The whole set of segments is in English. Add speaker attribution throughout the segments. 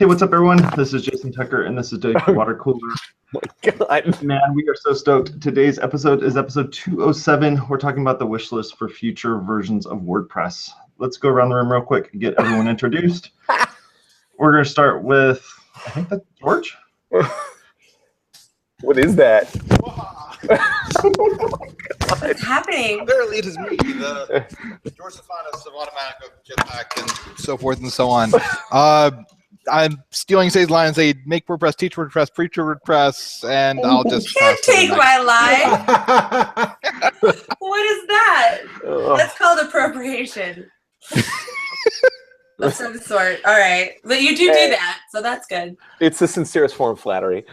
Speaker 1: Hey, what's up, everyone? This is Jason Tucker, and this is WP Water Cooler.
Speaker 2: God.
Speaker 1: Man, we are so stoked. Today's episode is episode 207. We're talking about the wish list for future versions of WordPress. Let's go around the room real quick and get everyone introduced. We're going to start with, I think that's George.
Speaker 2: What is that?
Speaker 3: What's happening?
Speaker 4: Apparently, it is me, the George Stephanus of Automattic Jetpack and so forth and so on. Uh, I'm stealing Sé's line and say, make WordPress, teach WordPress, preach WordPress, and I'll
Speaker 3: You
Speaker 4: just.
Speaker 3: can't
Speaker 4: pass to the
Speaker 3: take my line. What is that?
Speaker 2: Ugh.
Speaker 3: That's called appropriation. of some sort. All right. But you do do that, so that's good.
Speaker 2: It's the sincerest form of flattery.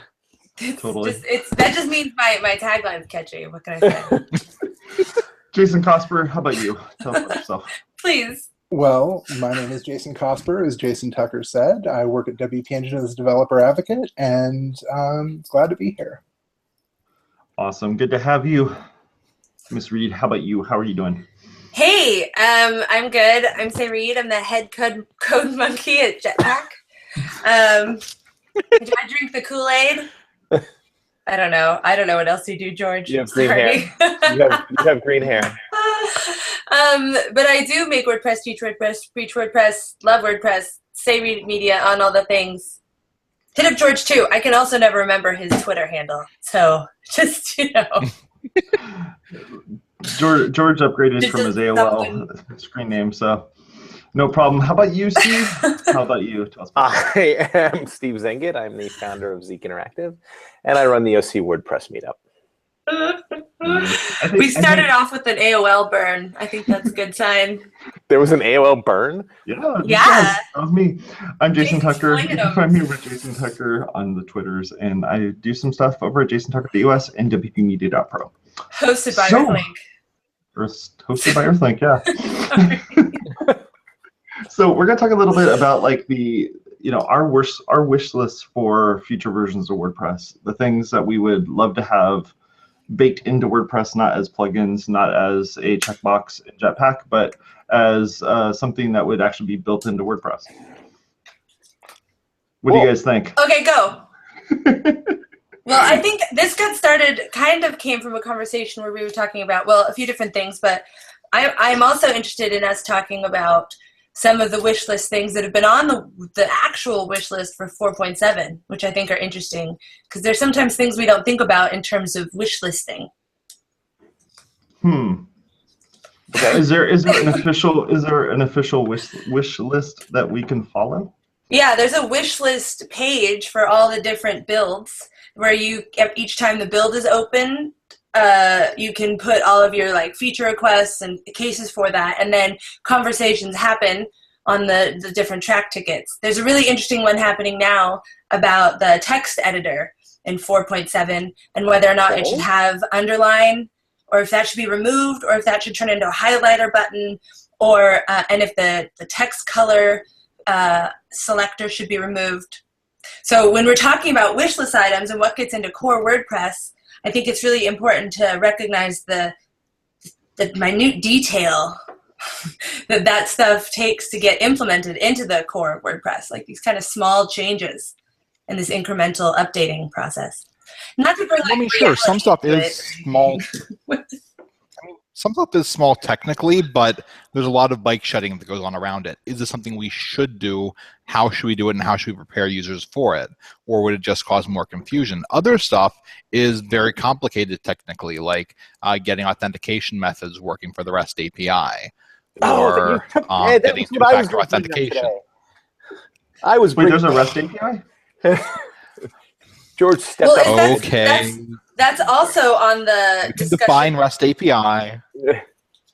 Speaker 3: It's
Speaker 1: Totally.
Speaker 3: just it's that just means my, my tagline's catchy. What can I say?
Speaker 1: Jason Cosper, how about you? Tell us about yourself.
Speaker 3: Please.
Speaker 5: Well, my name is Jason Cosper, as Jason Tucker said. I work at WP Engine as a developer advocate, and I'm glad to be here.
Speaker 1: Awesome. Good to have you. Miss Reed, how about you? How are you doing?
Speaker 3: Hey, um, I'm good. I'm Sé Reed. I'm the head code code monkey at Jetpack. Um, do I drink the Kool-Aid? I don't know. I don't know what else you do, George.
Speaker 2: You have green
Speaker 3: Sorry.
Speaker 2: You have, you have green hair.
Speaker 3: um, but I do make WordPress, teach WordPress, preach WordPress, love WordPress, Sé Reed Media on all the things. Hit up George too. I can also never remember his Twitter handle. So just you know.
Speaker 1: George, George upgraded
Speaker 3: This
Speaker 1: from his
Speaker 3: is
Speaker 1: AOL screen name, so no problem. How about you, Steve? how about you? Tell
Speaker 2: I am Steve Zehngut. I'm the founder of Zeek Interactive, and I run the OC WordPress meetup.
Speaker 1: Mm-hmm. Think-
Speaker 3: we started
Speaker 1: think-
Speaker 3: off with an AOL burn. I think that's a good sign.
Speaker 2: There was an AOL burn.
Speaker 1: Yeah,
Speaker 3: Yeah.
Speaker 1: job. that was me. I'm Jason
Speaker 3: Jason's
Speaker 1: Tucker. You
Speaker 3: slinging
Speaker 1: can
Speaker 3: 'em.
Speaker 1: find me over Jason Tucker on the Twitters, and I do some stuff over at Jason Tucker US and WPmedia.pro.
Speaker 3: Hosted by
Speaker 1: So-
Speaker 3: Earthlink.
Speaker 1: First hosted by Earthlink, yeah. so we're gonna talk a little bit about like the you know our wish our wish list for future versions of WordPress, the things that we would love to have baked into WordPress, not as plugins, not as a checkbox in Jetpack, but as uh, something that would actually be built into WordPress. What do you guys think?
Speaker 3: Okay, go. Well, I think this got started kind of came from a conversation where we were talking about, well, a few different things, but I, I'm also interested in us talking about some of the wish list things that have been on the, the actual wish list for 4.7, which I think are interesting because there's sometimes things we don't think about in terms of wish listing.
Speaker 1: Hmm.
Speaker 2: Okay.
Speaker 1: Is there is there an official is there an official wish wish list that we can follow?
Speaker 3: Yeah, there's a wish list page for all the different builds where you each time the build is open, uh, you can put all of your like feature requests and cases for that, and then conversations happen on the the different Trac tickets. There's a really interesting one happening now about the text editor in 4.7 and whether or not it should
Speaker 2: Oh.
Speaker 3: have underline or if that should be removed or if that should turn into a highlighter button or uh, and if the the text color uh, selector should be removed. So when we're talking about wish list items and what gets into core WordPress, I think it's really important to recognize the the minute detail that that stuff takes to get implemented into the core of WordPress, like these kind of small changes in this incremental updating process. Not to bring
Speaker 4: I mean, sure, some stuff is
Speaker 3: it.
Speaker 4: small. Some stuff is small technically, but there's a lot of bike shedding that goes on around it. Is this something we should do? How should we do it, and how should we prepare users for it? Or would it just cause more confusion? Other stuff is very complicated technically, like uh, getting authentication methods working for the REST API,
Speaker 2: Oh,
Speaker 4: or
Speaker 2: you took-
Speaker 4: um,
Speaker 2: yeah,
Speaker 4: getting
Speaker 2: was I was
Speaker 4: two-factor
Speaker 2: gonna
Speaker 4: authentication.
Speaker 2: I was
Speaker 1: Wait, there's a REST API?
Speaker 2: George stepped
Speaker 3: Well,
Speaker 2: up.
Speaker 3: that's-
Speaker 4: Okay,
Speaker 3: that's- That's also on the discussion.
Speaker 4: define REST API.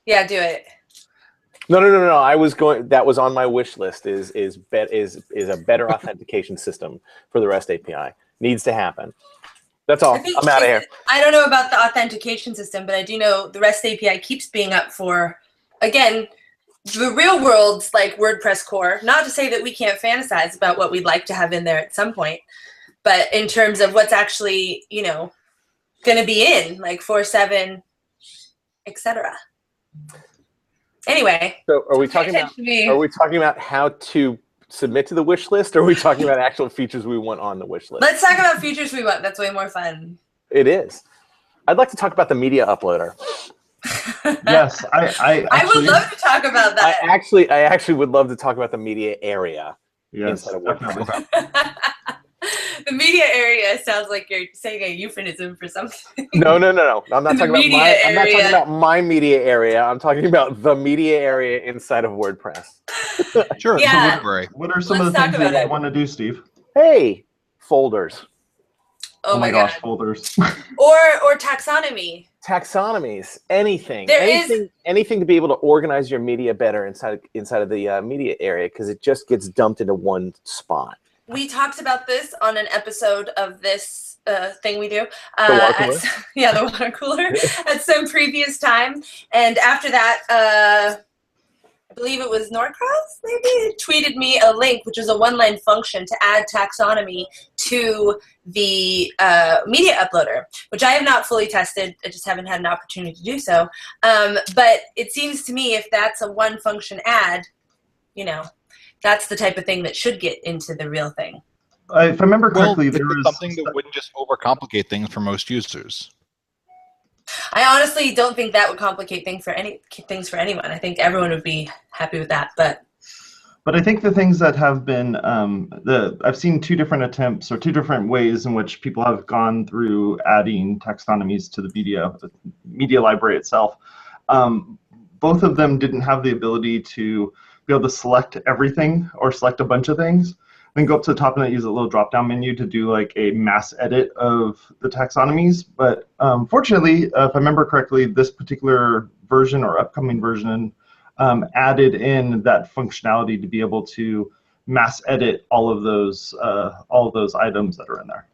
Speaker 3: Yeah, do it.
Speaker 2: No, no, no, no. I was going. That was on my wish list. Is is bet is is a better authentication system for the REST API needs to happen. That's all.
Speaker 3: I think
Speaker 2: I'm out of here.
Speaker 3: I don't know about the authentication system, but I do know the REST API keeps being up for, again, the real world's like WordPress core. Not to say that we can't fantasize about what we'd like to have in there at some point, but in terms of what's actually, you know, going to be in like four seven etc. Anyway,
Speaker 2: So, are we talking about?
Speaker 3: me.
Speaker 2: Are we talking about how to submit to the wish list, or are we talking about actual features we want on the wish list?
Speaker 3: Let's talk about features we want. That's way more fun.
Speaker 2: It is. I'd like to talk about the media uploader.
Speaker 1: Yes, I I,
Speaker 3: I would love to talk about
Speaker 2: I
Speaker 3: that.
Speaker 2: actually, I actually would love to talk about the media area.
Speaker 1: Yes,
Speaker 3: the media area sounds like you're saying a euphemism for something.
Speaker 2: No, no, no, no. I'm not
Speaker 3: The
Speaker 2: talking about
Speaker 3: media
Speaker 2: my. I'm not talking about my media area. I'm talking about the media area inside of WordPress.
Speaker 4: Sure.
Speaker 3: Yeah.
Speaker 4: Yeah.
Speaker 1: What are some
Speaker 3: Let's
Speaker 1: of the
Speaker 3: talk
Speaker 1: things you
Speaker 3: about
Speaker 1: want to do, Steve?
Speaker 2: Hey, folders,
Speaker 3: Oh, my
Speaker 1: gosh,
Speaker 3: god.
Speaker 1: folders.
Speaker 3: Or or taxonomy.
Speaker 2: taxonomies, anything,
Speaker 3: There is-
Speaker 2: anything, anything to be able to organize your media better inside inside of the uh, media area because it just gets dumped into one spot.
Speaker 3: We talked about this on an episode of this uh, thing we do. Uh, at yeah, the water cooler at some previous time. And after that, uh, I believe it was Norcross, maybe, tweeted me a link, which is a one line function to add taxonomy to the uh, media uploader, which I have not fully tested. I just haven't had an opportunity to do so. Um, but it seems to me if that's a one function add, you know, that's the type of thing that should get into the real thing.
Speaker 1: Uh, if I remember correctly,
Speaker 4: it's
Speaker 1: there was
Speaker 4: something that wouldn't just overcomplicate things for most users.
Speaker 3: I honestly don't think that would complicate things for any things for anyone. I think everyone would be happy with that. But
Speaker 1: But I think the things that have been um, the I've seen two different attempts or two different ways in which people have gone through adding taxonomies to the media the media library itself. Um, both of them didn't have the ability to be able to select everything or select a bunch of things. Then go up to the top and then use a little drop down menu to do like a mass edit of the taxonomies. But um, fortunately, uh, if I remember correctly, this particular version or upcoming version um, added in that functionality to be able to mass edit all of those uh, all of those items that are in there.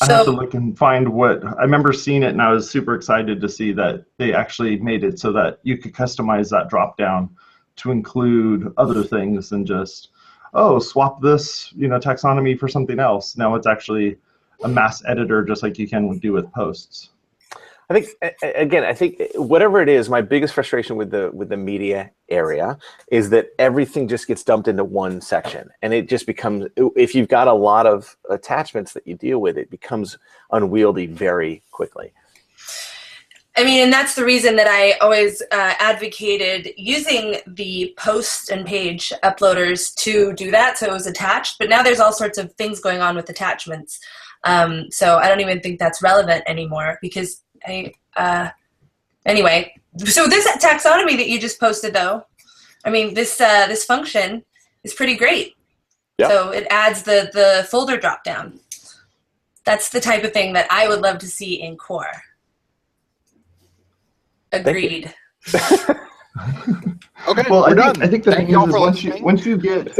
Speaker 1: I have to look and find what I remember seeing it, and I was super excited to see that they actually made it so that you could customize that drop down to include other things than just oh swap this you know taxonomy for something else. Now it's actually a mass editor, just like you can do with posts.
Speaker 2: I think again, I think whatever it is, my biggest frustration with the with the media area is that everything just gets dumped into one section, and it just becomes if you've got a lot of attachments that you deal with, it becomes unwieldy very quickly.
Speaker 3: I mean, and that's the reason that I always uh, advocated using the post and page uploaders to do that, so it was attached. But now there's all sorts of things going on with attachments, um, so I don't even think that's relevant anymore because I. Uh, anyway, so this taxonomy that you just posted, though, I mean, this uh, this function is pretty great.
Speaker 2: Yeah.
Speaker 3: So it adds the the folder drop down. That's the type of thing that I would love to see in Core. Agreed.
Speaker 4: Okay,
Speaker 1: Well,
Speaker 4: we're
Speaker 1: I think,
Speaker 4: done.
Speaker 1: I think the
Speaker 4: Thank
Speaker 1: thing is, is once you once you get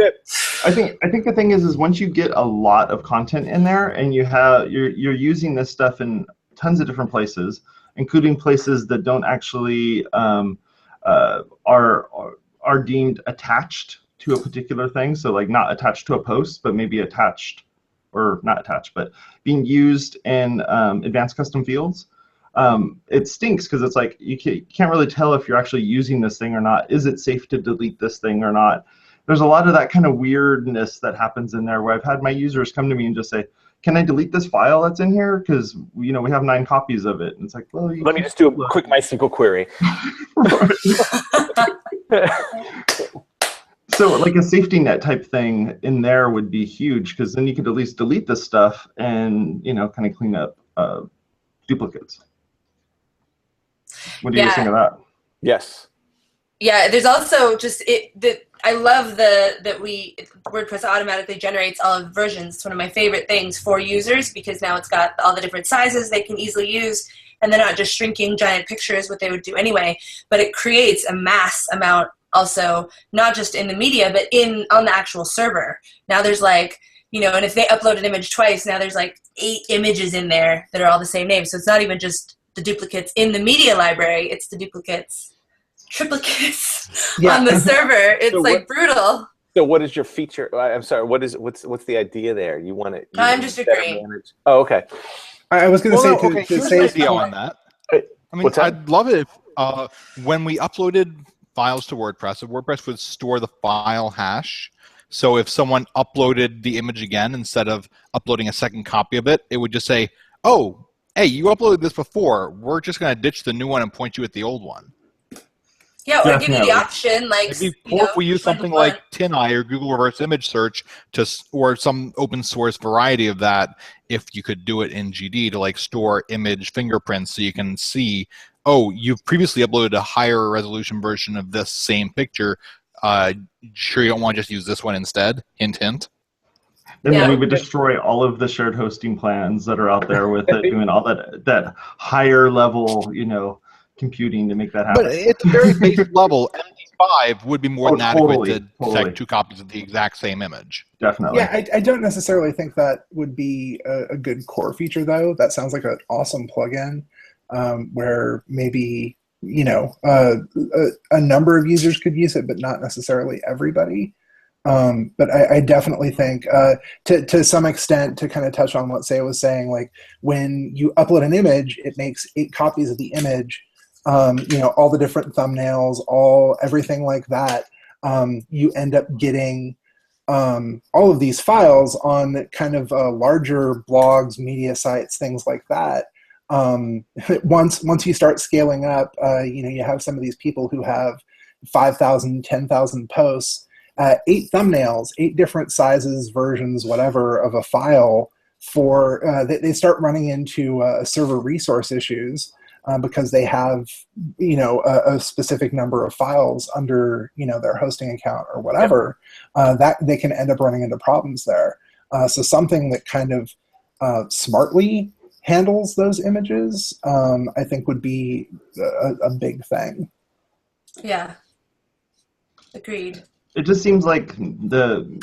Speaker 1: I think I think the thing is is once you get a lot of content in there and you have you're you're using this stuff in tons of different places, including places that don't actually um, uh, are, are are deemed attached to a particular thing. So like not attached to a post, but maybe attached or not attached, but being used in um, advanced custom fields. Um, it stinks because it's like you can't, you can't really tell if you're actually using this thing or not. Is it safe to delete this thing or not? there's a lot of that kind of weirdness that happens in there where I've had my users come to me and just say, "Can I delete this file that's in here? Because you know we have nine copies of it." And it's like, well, you
Speaker 2: Let me just do
Speaker 1: do
Speaker 2: a quick MySQL query.
Speaker 1: so like a safety net type thing in there would be huge because then you could at least delete this stuff and you know kind of clean up uh, duplicates. What do you think of that?
Speaker 2: yes.
Speaker 3: Yeah, there's also just it that I love the that we WordPress automatically generates all of versions. It's one of my favorite things for users because now it's got all the different sizes they can easily use and they're not just shrinking giant pictures what they would do anyway, but it creates a mass amount also not just in the media but in on the actual server. Now there's like you know, and if they upload an image twice, now there's like eight images in there that are all the same name. So it's not even just the duplicates in the media library, it's the duplicates triplicates
Speaker 1: Yeah.
Speaker 3: on the server. It's
Speaker 2: So
Speaker 3: like
Speaker 2: what-
Speaker 3: brutal.
Speaker 2: So what is your feature? I- I'm sorry. What is what's what's the idea there? You want it? you
Speaker 3: I'm just agreeing.
Speaker 2: Oh, okay.
Speaker 5: I I was going to
Speaker 4: Well,
Speaker 5: say
Speaker 4: no,
Speaker 5: to,
Speaker 4: okay,
Speaker 5: to say
Speaker 4: an idea on that. I mean,
Speaker 2: that?
Speaker 4: I'd love it if uh, when we uploaded files to WordPress, WordPress would store the file hash. So if someone uploaded the image again instead of uploading a second copy of it, it would just say, "Oh, hey, you uploaded this before. We're just going to ditch the new one and point you at the old one."
Speaker 3: Yeah, or give you the option, like
Speaker 4: Maybe
Speaker 3: you
Speaker 4: or
Speaker 3: know,
Speaker 4: if we use
Speaker 3: which one
Speaker 4: something
Speaker 3: you want.
Speaker 4: like TinEye or Google Reverse Image Search to, or some open source variety of that, if you could do it in GD to like store image fingerprints so you can see, oh, you've previously uploaded a higher resolution version of this same picture. Uh, sure, you don't want to just use this one instead? Hint, hint.
Speaker 1: And
Speaker 3: Yeah.
Speaker 1: then we would destroy all of the shared hosting plans that are out there with it, doing all that that higher level, you know, computing to make that happen.
Speaker 4: But at the very base level, MD5 would be more
Speaker 1: Oh,
Speaker 4: than adequate to detect
Speaker 1: totally.
Speaker 4: two copies of the exact same image.
Speaker 1: Definitely.
Speaker 5: Yeah, I, I don't necessarily think that would be a, a good core feature, though. That sounds like an awesome plugin um, where maybe you know uh, a, a number of users could use it, but not necessarily everybody. Um, but I, I definitely think, uh, to to some extent, to kind of touch on what Sé was saying, like when you upload an image, it makes eight copies of the image. Um, you know, all the different thumbnails, all everything like that. Um, you end up getting um, all of these files on kind of uh, larger blogs, media sites, things like that. Um, once once you start scaling up, uh, you know you have some of these people who have 5,000, 10,000 posts, uh, eight thumbnails, eight different sizes, versions, whatever of a file. For uh, they, they start running into uh, server resource issues uh, because they have you know a, a specific number of files under you know their hosting account or whatever uh, that they can end up running into problems there. Uh, so something that kind of uh, smartly handles those images, um, I think, would be a, a big thing.
Speaker 3: Yeah. Agreed.
Speaker 1: It just seems like the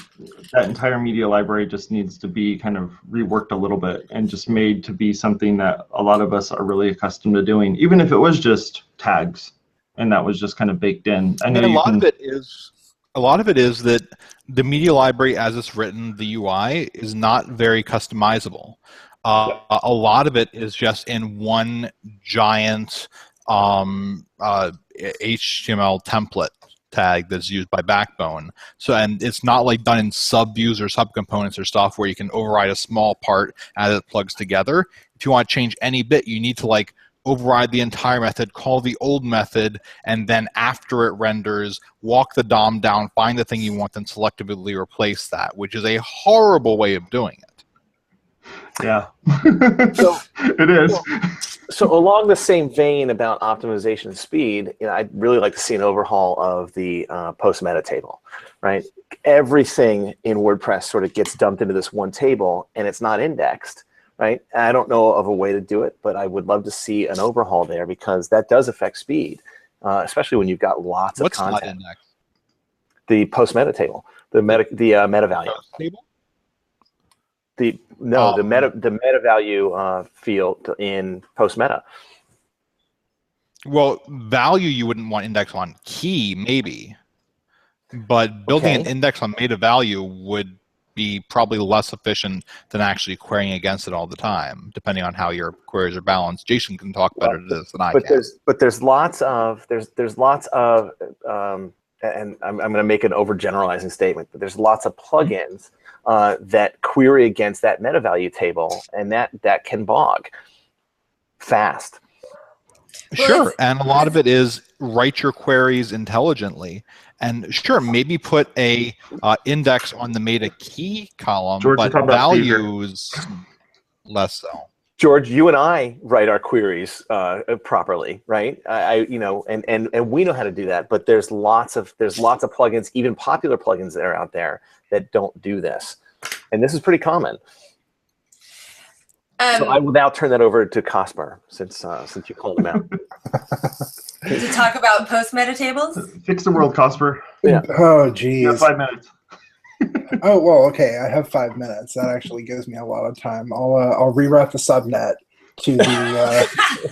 Speaker 1: that entire media library just needs to be kind of reworked a little bit and just made to be something that a lot of us are really accustomed to doing, even if it was just tags and that was just kind of baked in. I know
Speaker 4: And a lot
Speaker 1: can,
Speaker 4: of it is a lot of it is that the media library as it's written the ui is not very customizable. Uh, a lot of it is just in one giant um, uh, html template tag that's used by backbone. So and it's not like done in subviews or subcomponents or stuff where you can override a small part as it plugs together. If you want to change any bit you need to like override the entire method, call the old method, and then after it renders, walk the DOM down, find the thing you want, then selectively replace that, which is a horrible way of doing it.
Speaker 1: Yeah.
Speaker 2: So-
Speaker 1: it is.
Speaker 2: so along the same vein about optimization speed, you know, I'd really like to see an overhaul of the uh, post meta table, right? Everything in WordPress sort of gets dumped into this one table, and it's not indexed, right? I don't know of a way to do it, but I would love to see an overhaul there because that does affect speed, uh, especially when you've got lots of
Speaker 4: What's not
Speaker 2: content.
Speaker 4: indexed?
Speaker 2: The post meta table, the meta, the uh, meta value.
Speaker 4: Table?
Speaker 2: The no, the
Speaker 4: Oh.
Speaker 2: meta the meta value uh, field in post meta.
Speaker 4: Well, value you wouldn't want index on key, maybe. But building an index on meta value would be probably less efficient than actually querying against it all the time, depending on how your queries are balanced. Jason can talk better to this than I
Speaker 2: but
Speaker 4: can.
Speaker 2: there's but there's lots of there's there's lots of um, and I'm, I'm going to make an overgeneralizing statement, but there's lots of plugins uh, that query against that meta value table, and that that can bog fast.
Speaker 4: Sure, and a lot of it is write your queries intelligently, and sure, maybe put a uh, index on the meta key column,
Speaker 1: George,
Speaker 4: but
Speaker 1: talking about Beaver.
Speaker 4: values less so.
Speaker 2: George, you and I write our queries uh, properly, right? I, I, you know, and, and and we know how to do that. But there's lots of there's lots of plugins, even popular plugins that are out there that don't do this, and this is pretty common.
Speaker 3: Um,
Speaker 2: so I will now turn that over to Cosper since uh, since you called him out.
Speaker 3: to talk about post meta tables.
Speaker 1: Fix the world, Cosper.
Speaker 2: Yeah.
Speaker 5: Oh,
Speaker 1: You have
Speaker 5: geez.
Speaker 1: five minutes.
Speaker 5: Oh well, okay. I have five minutes. That actually gives me a lot of time. I'll uh, I'll reroute the subnet to the. Uh,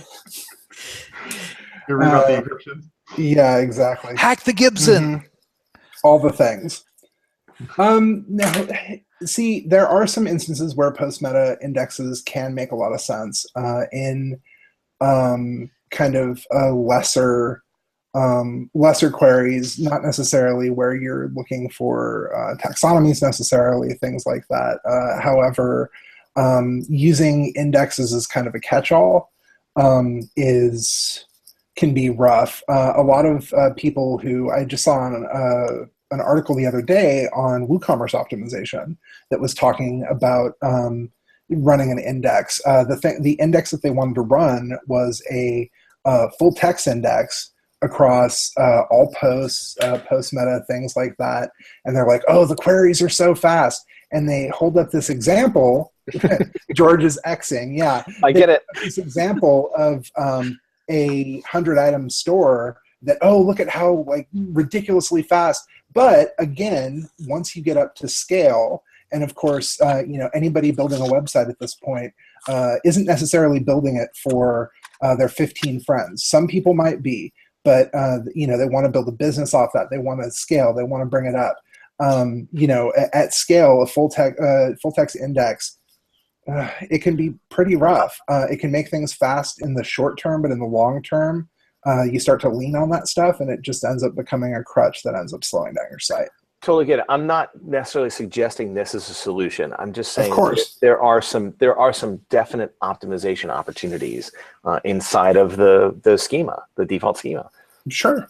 Speaker 1: You read the
Speaker 5: Uh,
Speaker 1: encryption.
Speaker 5: yeah, exactly.
Speaker 4: Hack the Gibson.
Speaker 5: Mhm. All the things. Um, now, see, there are some instances where post meta indexes can make a lot of sense uh, in um, kind of a lesser um, lesser queries, not necessarily where you're looking for uh, taxonomies necessarily, things like that. Uh, however, um, using indexes as kind of a catch-all um, is can be rough. Uh, a lot of uh, people who I just saw on uh, an article the other day on WooCommerce optimization that was talking about um, running an index. Uh, the the index that they wanted to run was a full text index across uh, all posts, uh, post meta, things like that. And they're like, "Oh, the queries are so fast." And they hold up this example. George is Xing, yeah.
Speaker 2: I get it.
Speaker 5: This example of um, a hundred item store that oh look at how like ridiculously fast but again once you get up to scale and of course uh, you know anybody building a website at this point uh, isn't necessarily building it for uh, their 15 friends some people might be but uh, you know they want to build a business off that. They want to scale. They want to bring it up. Um, you know at, at, scale a full text uh, full text index uh, it can be pretty rough. It can make things fast in the short term but in the long term uh, you start to lean on that stuff and it just ends up becoming a crutch that ends up slowing down your site
Speaker 2: totally get it i'm not necessarily suggesting this is a solution i'm just saying
Speaker 5: of course.
Speaker 2: there are some there are some definite optimization opportunities uh, inside of the the schema the default schema
Speaker 5: sure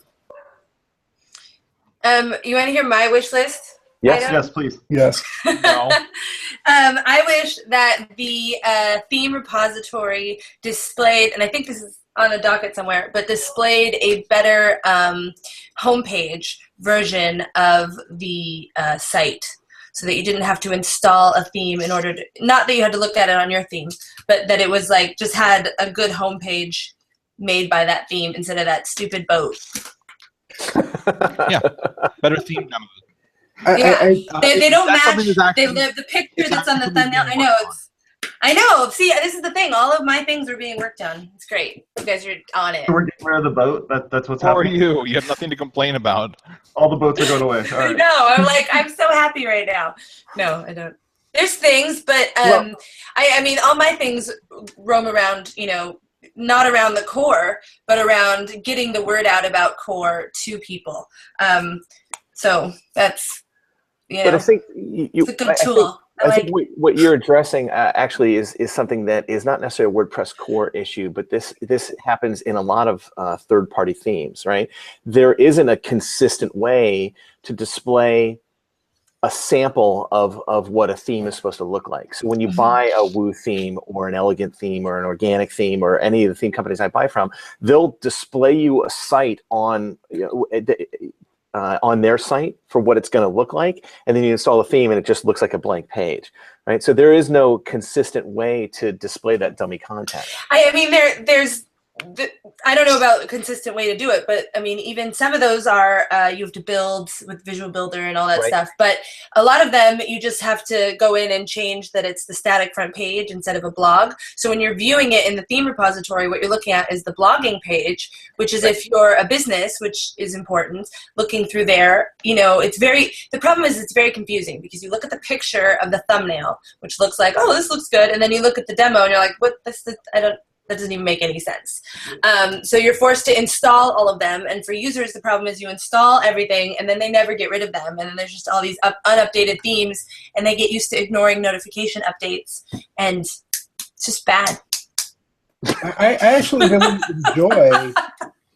Speaker 3: um you want to hear my wish list
Speaker 2: Yes,
Speaker 1: yes, please.
Speaker 5: Yes.
Speaker 3: no. um, I wish that the uh, theme repository displayed, and I think this is on a docket somewhere, but displayed a better um, homepage version of the uh, site so that you didn't have to install a theme in order to, not that you had to look at it on your theme, but that it was like just had a good homepage made by that theme instead of that stupid boat.
Speaker 4: yeah, better theme demos.
Speaker 3: yeah, I, I, they, they don't match. Actually, they, the picture that's on the thumbnail. I know it's I know. See, this is the thing. All of my things are being worked on. It's great. You guys are on it.
Speaker 1: we're getting rid of the boat. That, that's what's
Speaker 4: How
Speaker 1: happening.
Speaker 4: are you? You have nothing to complain about.
Speaker 1: All the boats are going away. All right.
Speaker 3: no, I'm like, I'm so happy right now. No, I don't. There's things, but um, well, I, I mean, all my things roam around, you know, not around the core, but around getting the word out about core to people. Um, so that's, you know,
Speaker 2: but I think you,
Speaker 3: it's a good tool.
Speaker 2: I, I think what, you're addressing uh, actually is is something that is not necessarily a WordPress core issue, but this this happens in a lot of uh, third party themes, right? There isn't a consistent way to display a sample of of what a theme is supposed to look like. So when you mm-hmm. buy a Woo theme or an elegant theme or an organic theme or any of the theme companies I buy from, they'll display you a site on you know, uh, on their site for what it's going to look like, and then you install a theme and it just looks like a blank page, right? So there is no consistent way to display that dummy content.
Speaker 3: I, I mean, there there's the, I don't know about a consistent way to do it, but I mean, even some of those are uh, you have to build with Visual Builder and all that right. stuff. But a lot of them, you just have to go in and change that it's the static front page instead of a blog. So when you're viewing it in the theme repository, what you're looking at is the blogging page, which is right. if you're a business, which is important, looking through there, you know, it's very, the problem is it's very confusing because you look at the picture of the thumbnail, which looks like, oh, this looks good. And then you look at the demo and you're like, what, this, this I don't, that doesn't even make any sense. Um, so you're forced to install all of them. And for users, the problem is you install everything and then they never get rid of them. And then there's just all these up, unupdated themes and they get used to ignoring notification updates. And it's just bad.
Speaker 5: I, I actually really enjoy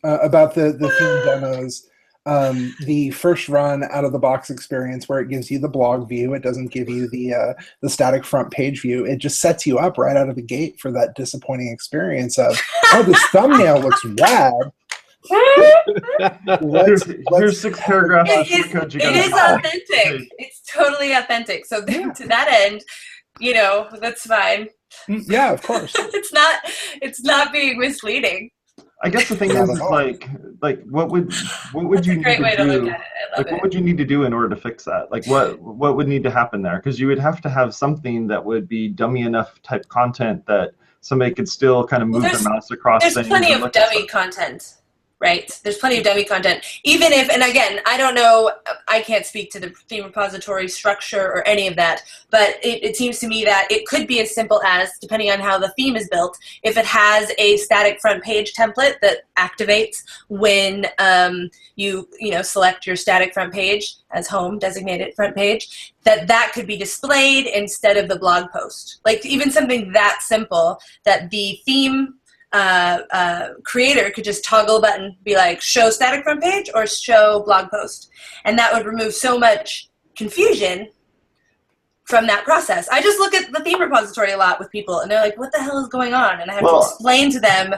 Speaker 5: uh, about the, the theme demos um, the first run out of the box experience where it gives you the blog view. It doesn't give you the uh, the static front page view. It just sets you up right out of the gate for that disappointing experience of oh, this thumbnail looks rad.
Speaker 1: let's, here's, here's six paragraphs
Speaker 3: it is, it is authentic. It's totally authentic. So yeah. to that end, you know, that's fine.
Speaker 5: Mm, yeah, of course.
Speaker 3: it's not. It's not being misleading.
Speaker 1: I guess the thing is, is like, like what would what would you need to do? To like, what would you need to do in order to fix that? Like, what what would need to happen there? Because you would have to have something that would be dummy enough type content that somebody could still kind of move well, their mouse across.
Speaker 3: There's plenty of dummy content right? There's plenty of dummy content. Even if, and again, I don't know, I can't speak to the theme repository structure or any of that, but it, it, seems to me that it could be as simple as, depending on how the theme is built, if it has a static front page template that activates when um, you, you know, select your static front page as home designated front page, that that could be displayed instead of the blog post. Like even something that simple that the theme uh, uh, creator could just toggle a button, be like show static front page or show blog post, and that would remove so much confusion from that process. I just look at the theme repository a lot with people, and they're like, "What the hell is going on?" And I have well, to explain to them.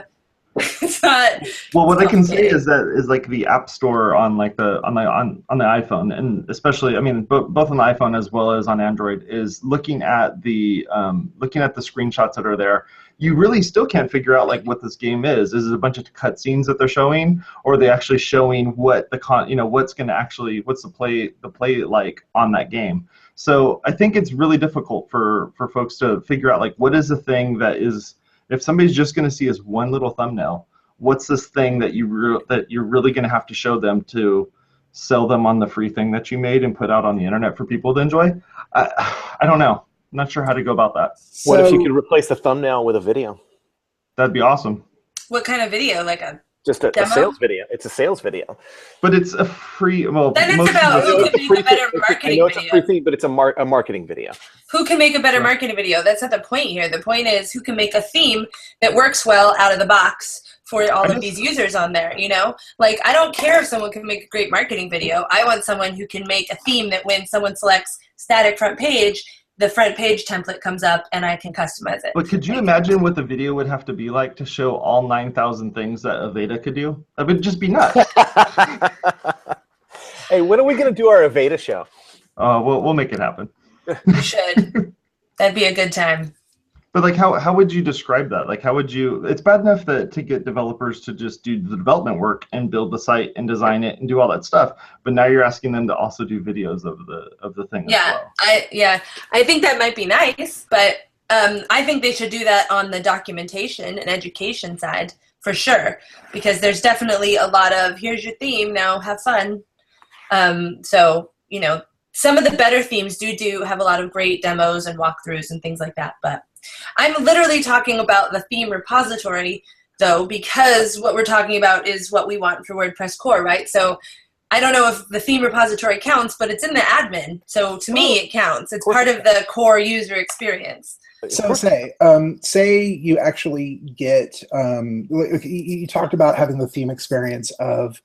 Speaker 3: not.
Speaker 1: Well, what I can say is that is like the App Store on like the on the on on the iPhone, and especially, I mean, both both on the iPhone as well as on Android, is looking at the um, looking at the screenshots that are there you really still can't figure out like what this game is. Is it a bunch of cutscenes that they're showing, or are they actually showing what the con, you know, what's going to actually, what's the play, the play like on that game? So I think it's really difficult for for folks to figure out like what is the thing that is, if somebody's just going to see as one little thumbnail, what's this thing that you re- that you're really going to have to show them to sell them on the free thing that you made and put out on the internet for people to enjoy? I, I don't know. I'm not sure how to go about that.
Speaker 2: So, what if you could replace the thumbnail with a video?
Speaker 1: That'd be awesome.
Speaker 3: What kind of video? Like a
Speaker 2: just a, a, sales video. It's a sales video.
Speaker 1: But it's a free. Well,
Speaker 3: then it's about who can make a better marketing
Speaker 2: I know it's a free thing, but it's a, mar- a marketing video.
Speaker 3: Who can make a better marketing video? That's not the point here. The point is who can make a theme that works well out of the box for all of these users on there. You know, like I don't care if someone can make a great marketing video. I want someone who can make a theme that when someone selects static front page the front page template comes up and I can customize it.
Speaker 1: But could you imagine what the video would have to be like to show all 9,000 things that Avada could do? That would just be nuts.
Speaker 2: hey, when are we going to do our Avada show?
Speaker 1: Uh, we'll, we'll make it happen.
Speaker 3: We should. That'd be a good time.
Speaker 1: But like, how how would you describe that? Like, how would you? It's bad enough that to get developers to just do the development work and build the site and design it and do all that stuff. But now you're asking them to also do videos of the of the thing.
Speaker 3: Yeah,
Speaker 1: well.
Speaker 3: I yeah, I think that might be nice, but um, I think they should do that on the documentation and education side for sure, because there's definitely a lot of here's your theme now, have fun. Um, so you know, some of the better themes do do have a lot of great demos and walkthroughs and things like that, but I'm literally talking about the theme repository though, because what we're talking about is what we want for WordPress core, right? So I don't know if the theme repository counts, but it's in the admin. So to me, it counts. It's part of the core user experience.
Speaker 5: So say, um, say you actually get, um, you, you, talked about having the theme experience of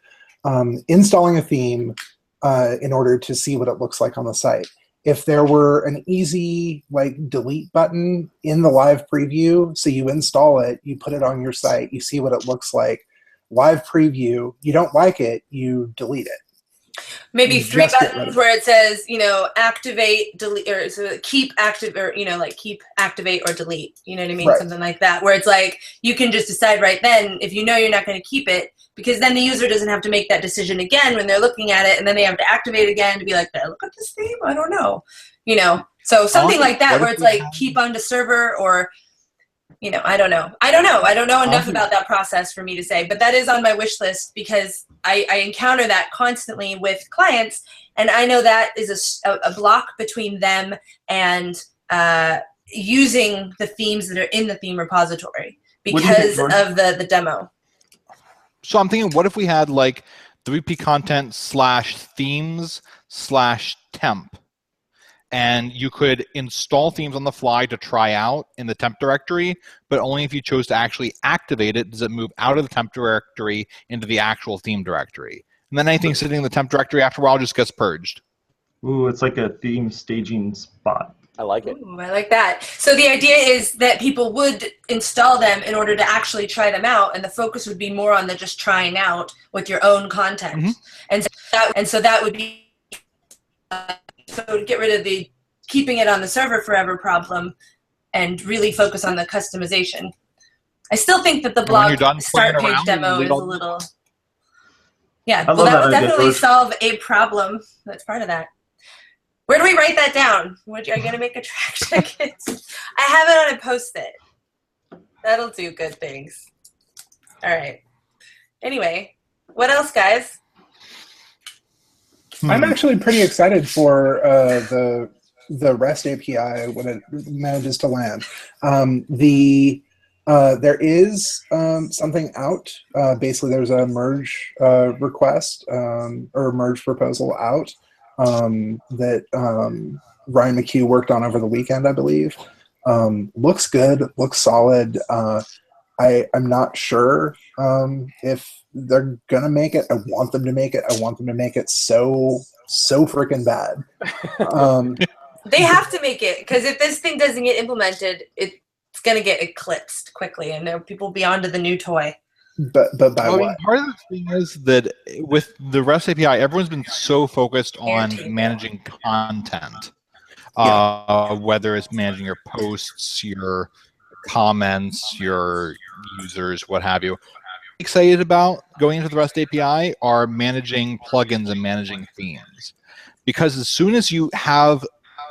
Speaker 5: um, installing a theme uh, in order to see what it looks like on the site if there were an easy like delete button in the live preview so you install it you put it on your site you see what it looks like. Live preview you don't like it you delete it
Speaker 3: maybe three buttons where it. says you know activate delete or so keep active or you know like keep activate or delete you know what i mean? Right. something like that where it's like you can just decide right then if you know you're not going to keep it because then the user doesn't have to make that decision again when they're looking at it and then they have to activate again to be like did i look at this theme i don't know you know? So something like that where it's like keep on to server or you know i don't know. I don't know. I don't know enough about that process for me to say but that is on my wish list because i, I encounter that constantly with clients and i know that is a, a block between them and uh, using the themes that are in the theme repository because think, of the the demo.
Speaker 4: So I'm thinking, what if we had like WP content slash themes slash temp, and you could install themes on the fly to try out in the temp directory, but only if you chose to actually activate it does it move out of the temp directory into the actual theme directory. And then anything sitting in the temp directory after a while just gets purged.
Speaker 1: Ooh, it's like a theme staging spot.
Speaker 2: I like it.
Speaker 3: Ooh, I like that. So the idea is that people would install them in order to actually try them out, and the focus would be more on the just trying out with your own content. Mm-hmm. And so that, and so that would be uh, so to get rid of the keeping it on the server forever problem, and really focus on the customization. I still think that the blog start page demo is a little. Yeah, well, that would definitely solve a problem. That's part of that. Where do we write that down? What, are you going to make a Trac ticket? I have it on a post-it. That'll do good things. All right. Anyway, What else, guys?
Speaker 5: I'm
Speaker 4: Hmm.
Speaker 5: actually pretty excited for uh, the the REST API when it manages to land. Um, the uh, there is um, something out. Uh, basically, there's a merge uh, request um, or merge proposal out um, that um, Ryan McCue worked on over the weekend, I believe. Um, looks good. Looks solid. I I'm not sure um, if they're gonna make it. I want them to make it. I want them to make it so so freaking bad. Um,
Speaker 3: They have to make it because if this thing doesn't get implemented, it's gonna get eclipsed quickly, and there people will be onto the new toy.
Speaker 5: but but by
Speaker 4: Well, I mean,
Speaker 5: what?
Speaker 4: part of the thing is that with the REST API, everyone's been so focused on managing content, uh, whether it's managing your posts, your comments, your users, what have you. Excited about going into the REST API are managing plugins and managing themes, because as soon as you have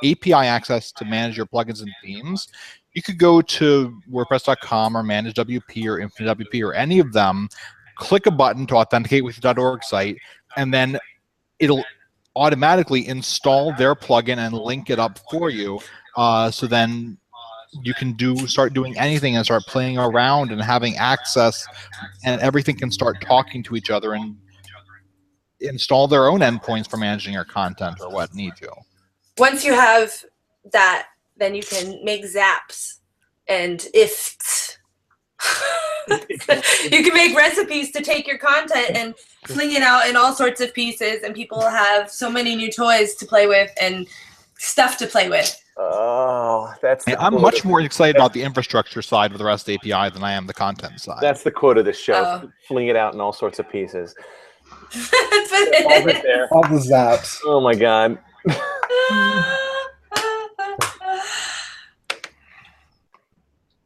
Speaker 4: API access to manage your plugins and themes, you could go to WordPress.com or ManageWP or InfiniteWP or any of them, click a button to authenticate with your .org site, and then it'll automatically install their plugin and link it up for you. Uh, so then you can do start doing anything and start playing around and having access, and everything can start talking to each other and install their own endpoints for managing your content or what need to.
Speaker 3: Once you have that, then you can make zaps and ifs. you can make recipes to take your content and fling it out in all sorts of pieces, and people have so many new toys to play with and stuff to play with.
Speaker 2: Oh, that's. the
Speaker 4: I'm
Speaker 2: quote
Speaker 4: much more excited about the infrastructure side of the REST API than I am the content side.
Speaker 2: That's the quote of the show.
Speaker 3: Oh.
Speaker 2: Fling it out in all sorts of pieces.
Speaker 3: That's what
Speaker 2: All of
Speaker 3: it
Speaker 2: it there.
Speaker 5: All the zaps.
Speaker 2: Oh my god.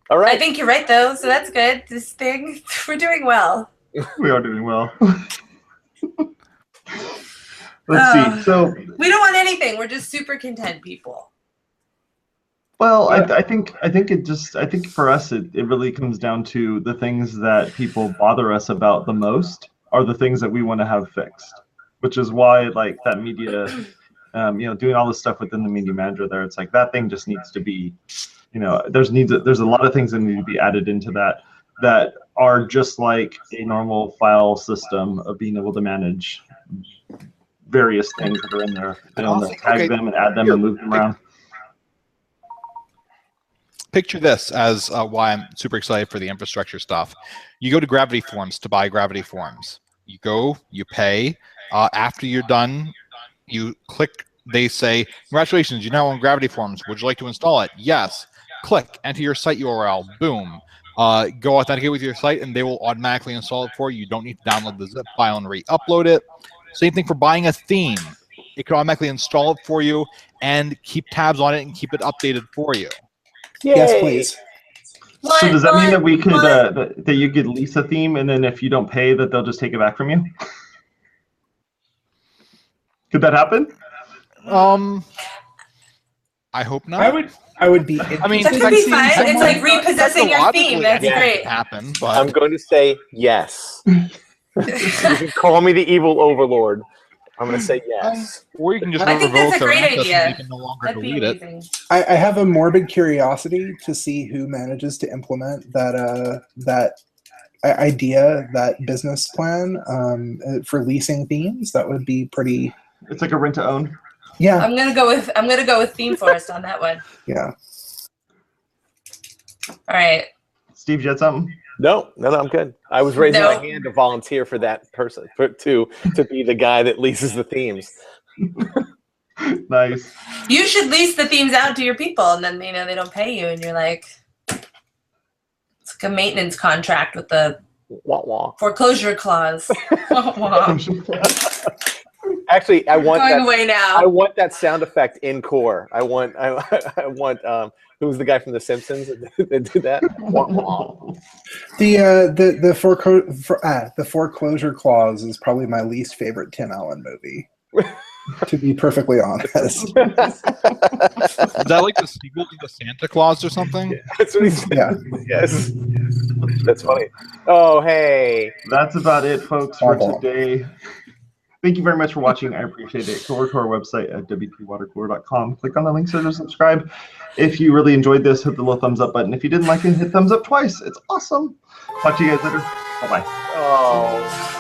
Speaker 2: all right.
Speaker 3: I think you're right, though, so that's good. This thing, we're doing well.
Speaker 1: We are doing well. Let's
Speaker 3: Uh,
Speaker 1: see. So,
Speaker 3: We don't want anything. We're just super content people.
Speaker 1: Well, I, I think I think it just I think for us it, it really comes down to the things that people bother us about the most are the things that we want to have fixed, which is why like that media, um, you know, doing all this stuff within the media manager there. It's like that thing just needs to be, you know, there's needs there's a lot of things that need to be added into that that are just like a normal file system of being able to manage various things that are in there. You know, tag
Speaker 4: okay,
Speaker 1: them and add them and move them around.
Speaker 4: Picture this as uh, why I'm super excited for the infrastructure stuff. You go to Gravity Forms to buy Gravity Forms. You go, you pay. Uh, after you're done, you click. They say, "Congratulations, you now own Gravity Forms. Would you like to install it?" Yes. Click. Enter your site URL. Boom. Uh, go authenticate with your site, and they will automatically install it for you. You don't need to download the zip file and re-upload it. Same thing for buying a theme. It can automatically install it for you and keep tabs on it and keep it updated for you.
Speaker 5: Yes,
Speaker 2: Yay.
Speaker 5: please.
Speaker 1: So does that mean that we could uh, that, that you could lease a theme and then if you don't pay that they'll just take it back from you? Could that happen?
Speaker 4: Um, I hope not.
Speaker 5: I would I would be.
Speaker 4: I mean,
Speaker 3: That could be
Speaker 4: technically-
Speaker 3: fine. It's like repossessing your theme. That's
Speaker 4: it could
Speaker 3: great.
Speaker 4: Happen, but
Speaker 2: I'm going to say yes. you can call me the evil overlord. I'm going to say yes.
Speaker 4: or you can just
Speaker 3: I think
Speaker 4: revoke
Speaker 3: that's a great idea.
Speaker 4: you can no longer
Speaker 3: That'd
Speaker 4: delete it.
Speaker 5: I, I have a morbid curiosity to see who manages to implement that uh, that idea, that business plan um, uh, for leasing themes. That would be pretty.
Speaker 1: It's like a rent to own.
Speaker 5: Yeah,
Speaker 3: I'm gonna go with I'm gonna go with ThemeForest on that one.
Speaker 5: yeah.
Speaker 3: All right.
Speaker 1: Steve, you had something?
Speaker 2: No, no, no, I'm good. I was raising
Speaker 3: No.
Speaker 2: my hand to volunteer for that person, for, to to be the guy that leases the themes.
Speaker 1: Nice.
Speaker 3: You should lease the themes out to your people, and then you know they don't pay you, and you're like, it's like a maintenance contract with the
Speaker 2: Wah, wah.
Speaker 3: foreclosure clause. Wah, wah.
Speaker 2: Actually, I want
Speaker 3: Going
Speaker 2: that.
Speaker 3: away now.
Speaker 2: I want that sound effect in core. I want. I, I want. Um, who's the guy from The Simpsons that that did that? Wah, wah.
Speaker 5: The uh, the the foreclo- for, ah, the foreclosure clause is probably my least favorite Tim Allen movie. to be perfectly honest.
Speaker 4: Is that like the sequel to the Santa Clause or something?
Speaker 2: That's what he said.
Speaker 5: Yeah.
Speaker 2: Yes. That's funny. Oh, hey.
Speaker 1: That's about it, folks, for today. Thank you very much for watching. I appreciate it. Go over to our website at wpwatercooler.com. Click on the links there to subscribe. If you really enjoyed this, hit the little thumbs up button. If you didn't like it, hit thumbs up twice. It's awesome. Talk to you guys later. Bye bye.
Speaker 2: Oh.